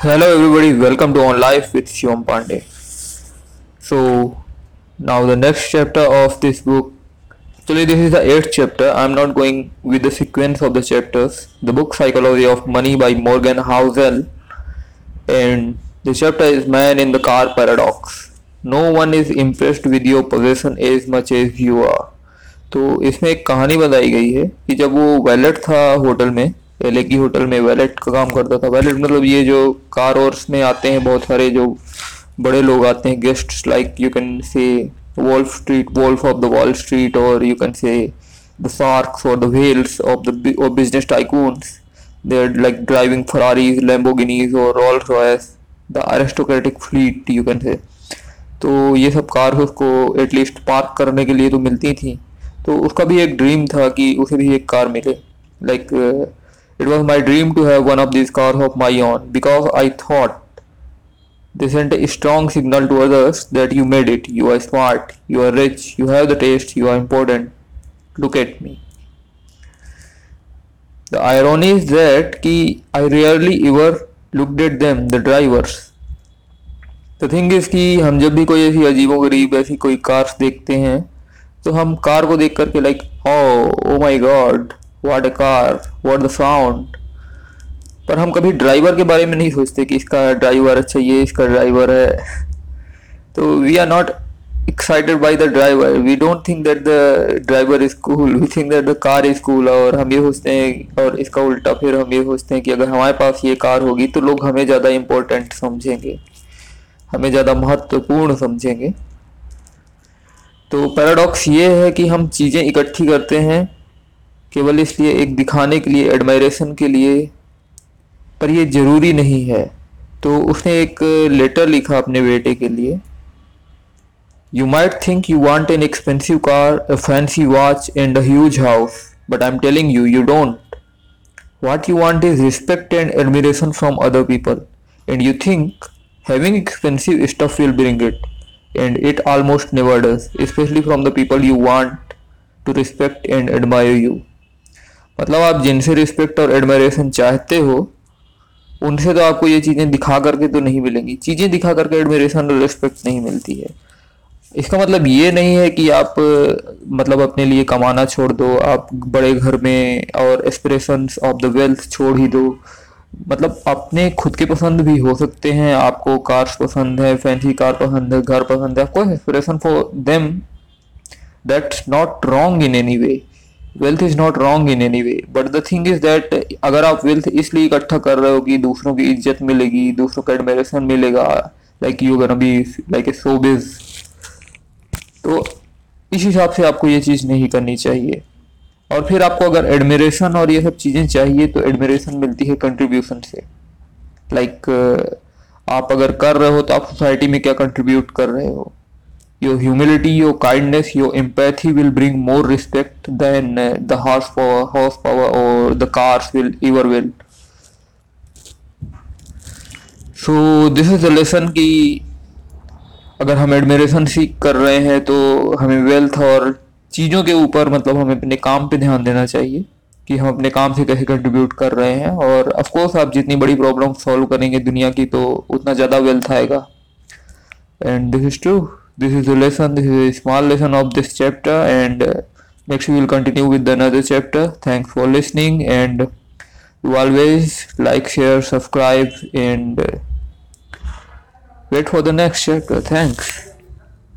Hello everybody welcome to on life with Shivam Pandey so now the next chapter of this book चलिए this is the eight chapter I am not going with the sequence of the chapters the book psychology of money by Morgan Housel and the chapter is man in the car paradox no one is impressed with your position as much as you are तो इसमें एक कहानी बताई गई है कि जब वो वैलेट था होटल में पहले की होटल में वैलेट का काम करता था। वैलेट मतलब ये जो कार और में आते हैं बहुत सारे जो बड़े लोग आते हैं guest like you can say wolf street wolf of the wall street और you can say the sharks और the whales of the business tycoons they are like driving Ferraris, Lamborghinis और Rolls Royce, the aristocratic fleet you can say. तो ये सब car उसको at least park करने के लिए तो मिलती थी। तो उसका भी एक ड्रीम था कि उसे भी एक कार मिले। Like it was my dream to have one of this car of my own because I thought they sent a strong signal to others that you made it you are smart you are rich you have the taste you are important look at me the irony is that कि I rarely ever looked at them the drivers the thing is कि हम जब भी कोई ऐसी अजीबो गरीब ऐसी कोई कार्स देखते हैं तो हम कार को देख करके like oh oh my god what a car what the sound पर हम कभी ड्राइवर के बारे में नहीं सोचते कि इसका ड्राइवर अच्छा ये, इसका ड्राइवर है। तो we are not excited by the driver. We don't think that the driver is cool. We think that the car is cool और हम ये सोचते हैं और इसका उल्टा फिर हम ये सोचते हैं कि अगर हमारे पास ये कार होगी तो लोग हमें ज़्यादा इम्पोर्टेंट समझेंगे। हमें ज़्यादा महत्वपूर्ण समझेंगे। तो पैराडॉक्स ये है कि हम चीज़ें इकट्ठी करते हैं केवल इसलिए एक दिखाने के लिए एडमायरेशन के लिए, पर ये ज़रूरी नहीं है। तो उसने एक लेटर लिखा अपने बेटे के लिए। You might think you want an expensive car a fancy watch and huge house but I am telling you you don't what you want is respect and admiration from other people and you think having expensive stuff will bring it and it almost never does especially from the people you want to respect and admire you मतलब आप जिनसे respect और admiration चाहते हो, उनसे तो आपको ये चीज़ें दिखा करके तो नहीं मिलेंगी। चीज़ें दिखा करके एडमायरेशन और रिस्पेक्ट नहीं मिलती है। इसका मतलब ये नहीं है कि आप मतलब अपने लिए कमाना छोड़ दो, आप बड़े घर में और एस्पिरेशंस ऑफ़ द वेल्थ छोड़ ही दो। मतलब अपने खुद के पसंद भी हो सकते हैं, आपको कार्स पसंद है फैंसी कार पसंद है, घर पसंद है, आपको aspiration for them that's not wrong in any way wealth is not wrong in any way but the thing is that अगर आप वेल्थ इसलिए इकट्ठा कर रहे हो कि दूसरों की इज़्ज़त मिलेगी दूसरों का एडमिरेशन मिलेगा like you gonna be like a showbiz तो इस हिसाब से आपको ये चीज़ नहीं करनी चाहिए। और फिर आपको अगर एडमिरेशन और ये सब चीज़ें चाहिए तो एडमिरेशन मिलती है कंट्रीब्यूशन से। लाइक like, आप अगर कर रहे हो तो आप सोसाइटी में क्या कंट्रीब्यूट कर रहे हो? Humility your kindness your empathy will bring more respect than the horsepower horsepower और the cars will ever will so this is the lesson की अगर हम एडमिरेशन सीख कर रहे हैं तो हमें वेल्थ और चीज़ों के ऊपर मतलब हमें अपने काम पे ध्यान देना चाहिए कि हम अपने काम से कैसे कंट्रीब्यूट कर रहे हैं। और ऑफ़ कोर्स आप जितनी बड़ी प्रॉब्लम सॉल्व करेंगे दुनिया की तो उतना ज़्यादा वेल्थ आएगा। And this is true this is the lesson this is a small lesson of this chapter and uh, next we will continue with another chapter. Thanks for listening and always like share subscribe and uh, wait for the next chapter. Thanks.